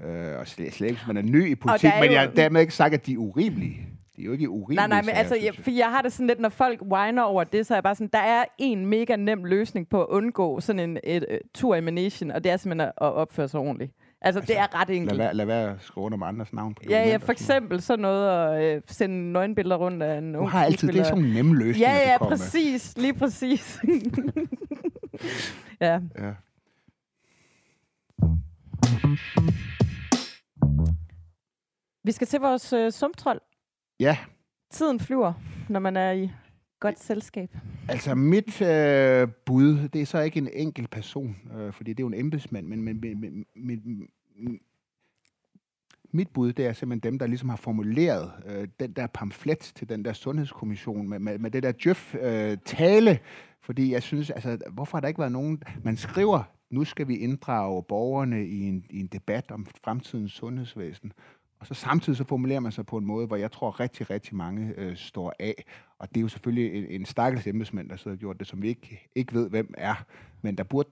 S3: Øh, og slet, slet ikke, man er ny i politik, men jeg har dermed ikke sagt, at de er urimelige. Det er jo ikke urimeligt.
S2: Nej, nej, men altså, jeg, for jeg har det sådan lidt, når folk whiner over det, så er jeg bare sådan, der er en mega nem løsning på at undgå sådan en et, et, et tur i Manation, og det er simpelthen at, opføre sig ordentligt. Altså, altså, det er ret enkelt.
S3: Lad, lad være at skrive under med andres navn på
S2: Ja, ja, for eksempel sådan noget at øh, sende nøgenbilleder rundt af en
S3: ung Du har altid, det er sådan en nem løsning,
S2: Ja, ja, præcis. Med. Lige præcis. ja. ja. Vi skal til vores øh, sumtrol.
S3: Ja.
S2: Tiden flyver, når man er i godt selskab.
S3: Altså mit øh, bud, det er så ikke en enkelt person, øh, fordi det er jo en embedsmand, men, men, men, men, men mit bud, det er simpelthen dem, der ligesom har formuleret øh, den der pamflet til den der sundhedskommission med, med, med det der Jøf-tale. Øh, fordi jeg synes, altså, hvorfor har der ikke været nogen... Man skriver, nu skal vi inddrage borgerne i en, i en debat om fremtidens sundhedsvæsen. Og så samtidig så formulerer man sig på en måde, hvor jeg tror rigtig, rigtig mange øh, står af. Og det er jo selvfølgelig en, en stakkels embedsmænd, der sidder og gjort det, som vi ikke, ikke ved, hvem er. Men der burde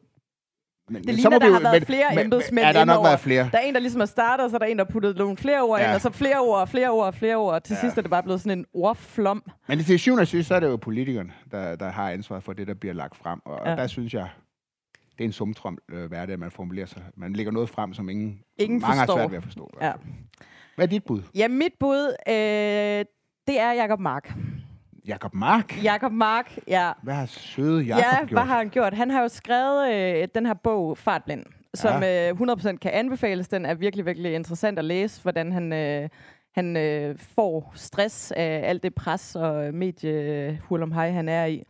S2: men, det ligner, der har været men, flere men, embedsmænd
S3: Ja, der nok været flere.
S2: Der er en, der ligesom har startet, og så er der en, der har puttet nogle flere ord ja. ind, og så flere ord, flere ord, flere ord. Til ja. sidst er det bare blevet sådan en ordflom.
S3: Men det til syvende og sidst, så er det jo politikerne, der, der har ansvar for det, der bliver lagt frem. Og, ja. der synes jeg, det er en sumtrom øh, hverdag, at man formulerer sig. Man lægger noget frem, som ingen,
S2: ingen
S3: mange
S2: forstår.
S3: har svært ved at forstå. Ja. Hvad er dit bud?
S2: Ja, mit bud, øh, det er Jacob Mark.
S3: Jakob Mark?
S2: Jakob Mark, ja.
S3: Hvad har søde Jakob
S2: ja,
S3: gjort?
S2: hvad har han gjort? Han har jo skrevet øh, den her bog, Fartblind, som ja. øh, 100% kan anbefales. Den er virkelig, virkelig interessant at læse, hvordan han... Øh, han øh, får stress af alt det pres og medie om hej, han er i.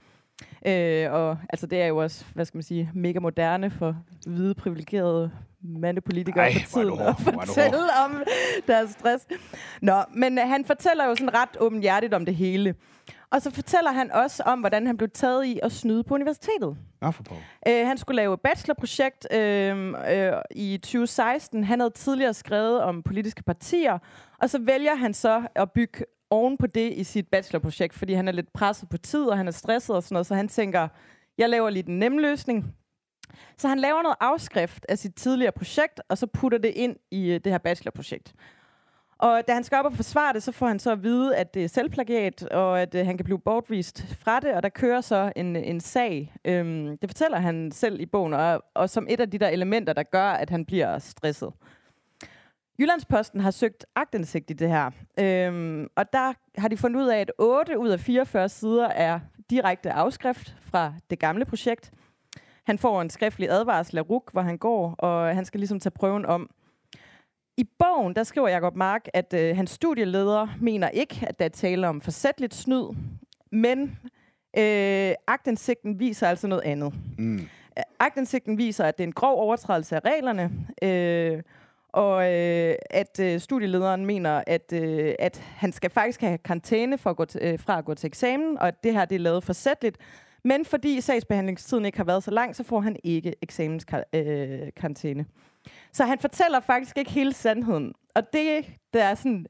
S2: Øh, og altså, det er jo også, hvad skal man sige, mega moderne for hvide, privilegerede mandepolitikere Ej, for tiden at fortælle om deres stress. Nå, men øh, han fortæller jo sådan ret åbenhjertigt om det hele. Og så fortæller han også om, hvordan han blev taget i at snyde på universitetet.
S3: Ja, for
S2: øh, han skulle lave et bachelorprojekt øh, øh, i 2016. Han havde tidligere skrevet om politiske partier, og så vælger han så at bygge oven på det i sit bachelorprojekt, fordi han er lidt presset på tid, og han er stresset og sådan noget, så han tænker, jeg laver lige den nemme løsning. Så han laver noget afskrift af sit tidligere projekt, og så putter det ind i øh, det her bachelorprojekt. Og da han skal op og forsvare det, så får han så at vide, at det er selvplagiat, og at øh, han kan blive bortvist fra det, og der kører så en, øh, en sag. Øhm, det fortæller han selv i bogen, og, og som et af de der elementer, der gør, at han bliver stresset. Jyllandsposten har søgt agtindsigt i det her, øhm, og der har de fundet ud af, at 8 ud af 44 sider er direkte afskrift fra det gamle projekt. Han får en skriftlig advarsel af RUK, hvor han går, og han skal ligesom tage prøven om. I bogen, der skriver Jacob Mark, at øh, hans studieleder mener ikke, at der er tale om forsætteligt snyd, men øh, agtindsigten viser altså noget andet. Mm. Agtindsigten viser, at det er en grov overtrædelse af reglerne, øh, og øh, at øh, studielederen mener, at, øh, at han skal faktisk have karantæne for at gå øh, fra at gå til eksamen, og at det her det er lavet forsætligt. Men fordi sagsbehandlingstiden ikke har været så lang, så får han ikke eksamenskarantæne. Øh, så han fortæller faktisk ikke hele sandheden. Og det, der er sådan,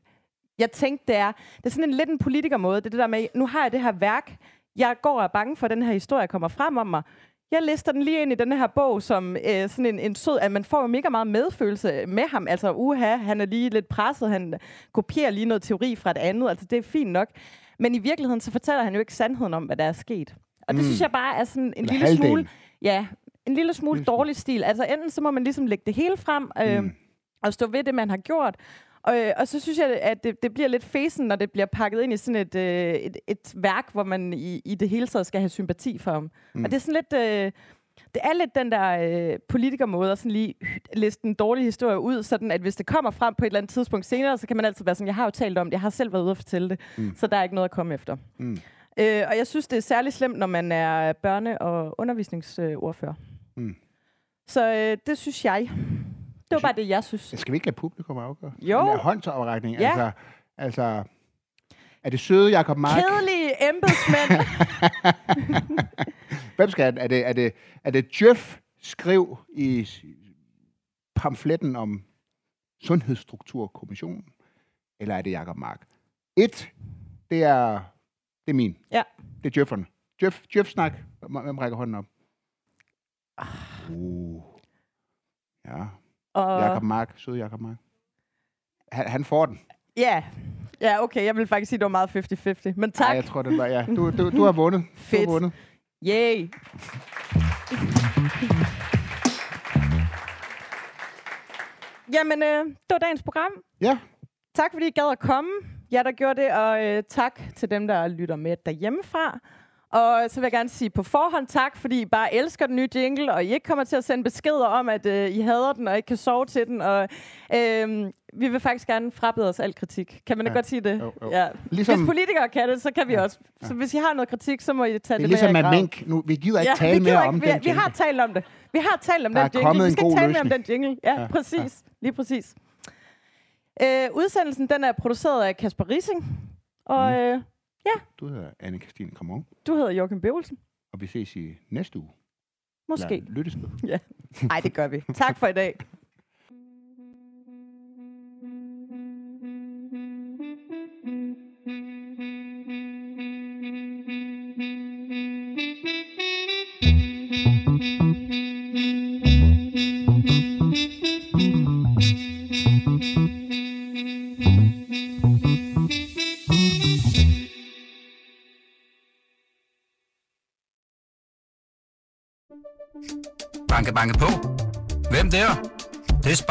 S2: jeg tænkte, det er, det er sådan en lidt en politikermåde. Det er det der med, nu har jeg det her værk, jeg går og er bange for, at den her historie kommer frem om mig. Jeg lister den lige ind i den her bog som øh, sådan en, en sød, at man får jo mega meget medfølelse med ham. Altså, uha, han er lige lidt presset, han kopierer lige noget teori fra et andet, altså det er fint nok. Men i virkeligheden, så fortæller han jo ikke sandheden om, hvad der er sket. Og det mm. synes jeg bare er sådan en Eller lille halvdelen. smule... Ja, en lille smule lille dårlig stil. Altså enten så må man ligesom lægge det hele frem, øh, mm. og stå ved det, man har gjort, og, øh, og så synes jeg, at det, det bliver lidt fesen, når det bliver pakket ind i sådan et, øh, et, et værk, hvor man i, i det hele taget skal have sympati for ham. Mm. Og det er sådan lidt... Øh, det er lidt den der øh, politikermåde at sådan lige liste en dårlig historie ud, sådan at hvis det kommer frem på et eller andet tidspunkt senere, så kan man altid være sådan, jeg har jo talt om det, jeg har selv været ude og fortælle det, mm. så der er ikke noget at komme efter. Mm. Øh, og jeg synes, det er særlig slemt, når man er børne- og undervisningsordfører. Mm. Så øh, det synes jeg. Det var bare det, jeg synes.
S3: Skal vi ikke lade publikum afgøre?
S2: Jo.
S3: Den der håndsoprækning. Ja. Altså, altså, er det søde Jacob Mark?
S2: Kedelige embedsmænd.
S3: Hvem skal er det? Er det, er det Jeff skriv i pamfletten om Sundhedsstrukturkommissionen? Eller er det Jacob Mark? Et, det er, det er min.
S2: Ja.
S3: Det er Jefferne. Jeff, Jeff snak. Hvem rækker hånden op? Uh. Ja. Og... Jakob Mark, sød Jakob Mark. Han, han får den.
S2: Ja. Ja, okay. Jeg vil faktisk sige, det var meget 50-50. Men tak.
S3: Ja, jeg tror, det var, ja. Du, du, du har vundet.
S2: Fedt.
S3: Du har vundet.
S2: Yay. Jamen, øh, det var dagens program.
S3: Ja.
S2: Tak fordi I gad at komme. Ja, der gjorde det, og øh, tak til dem, der lytter med derhjemmefra. Og så vil jeg gerne sige på forhånd tak, fordi I bare elsker den nye jingle, og I ikke kommer til at sende beskeder om, at øh, I hader den, og ikke kan sove til den. Og øh, vi vil faktisk gerne frabede os al kritik. Kan man ja. godt sige det? Jo, jo. Ja. Ligesom, hvis politikere kan det, så kan vi ja. også. Så hvis I har noget kritik, så må I tage det,
S3: det ligesom med mink. Nu, vi gider ikke ja, tale mere om
S2: vi,
S3: den
S2: vi har talt om det. Vi har talt om der den jingle. Vi skal tale mere om den jingle. Ja, ja præcis. Ja. Lige præcis. Øh, udsendelsen den er produceret af Kasper Rising. Og
S3: Mm.
S2: øh,
S3: Du hedder anne Christine Kramon,
S2: du hedder Joachim Bevelsen.
S3: og vi ses i næste uge.
S2: Måske.
S3: Lyttes med.
S2: Nej, det gør vi. Tak for i dag.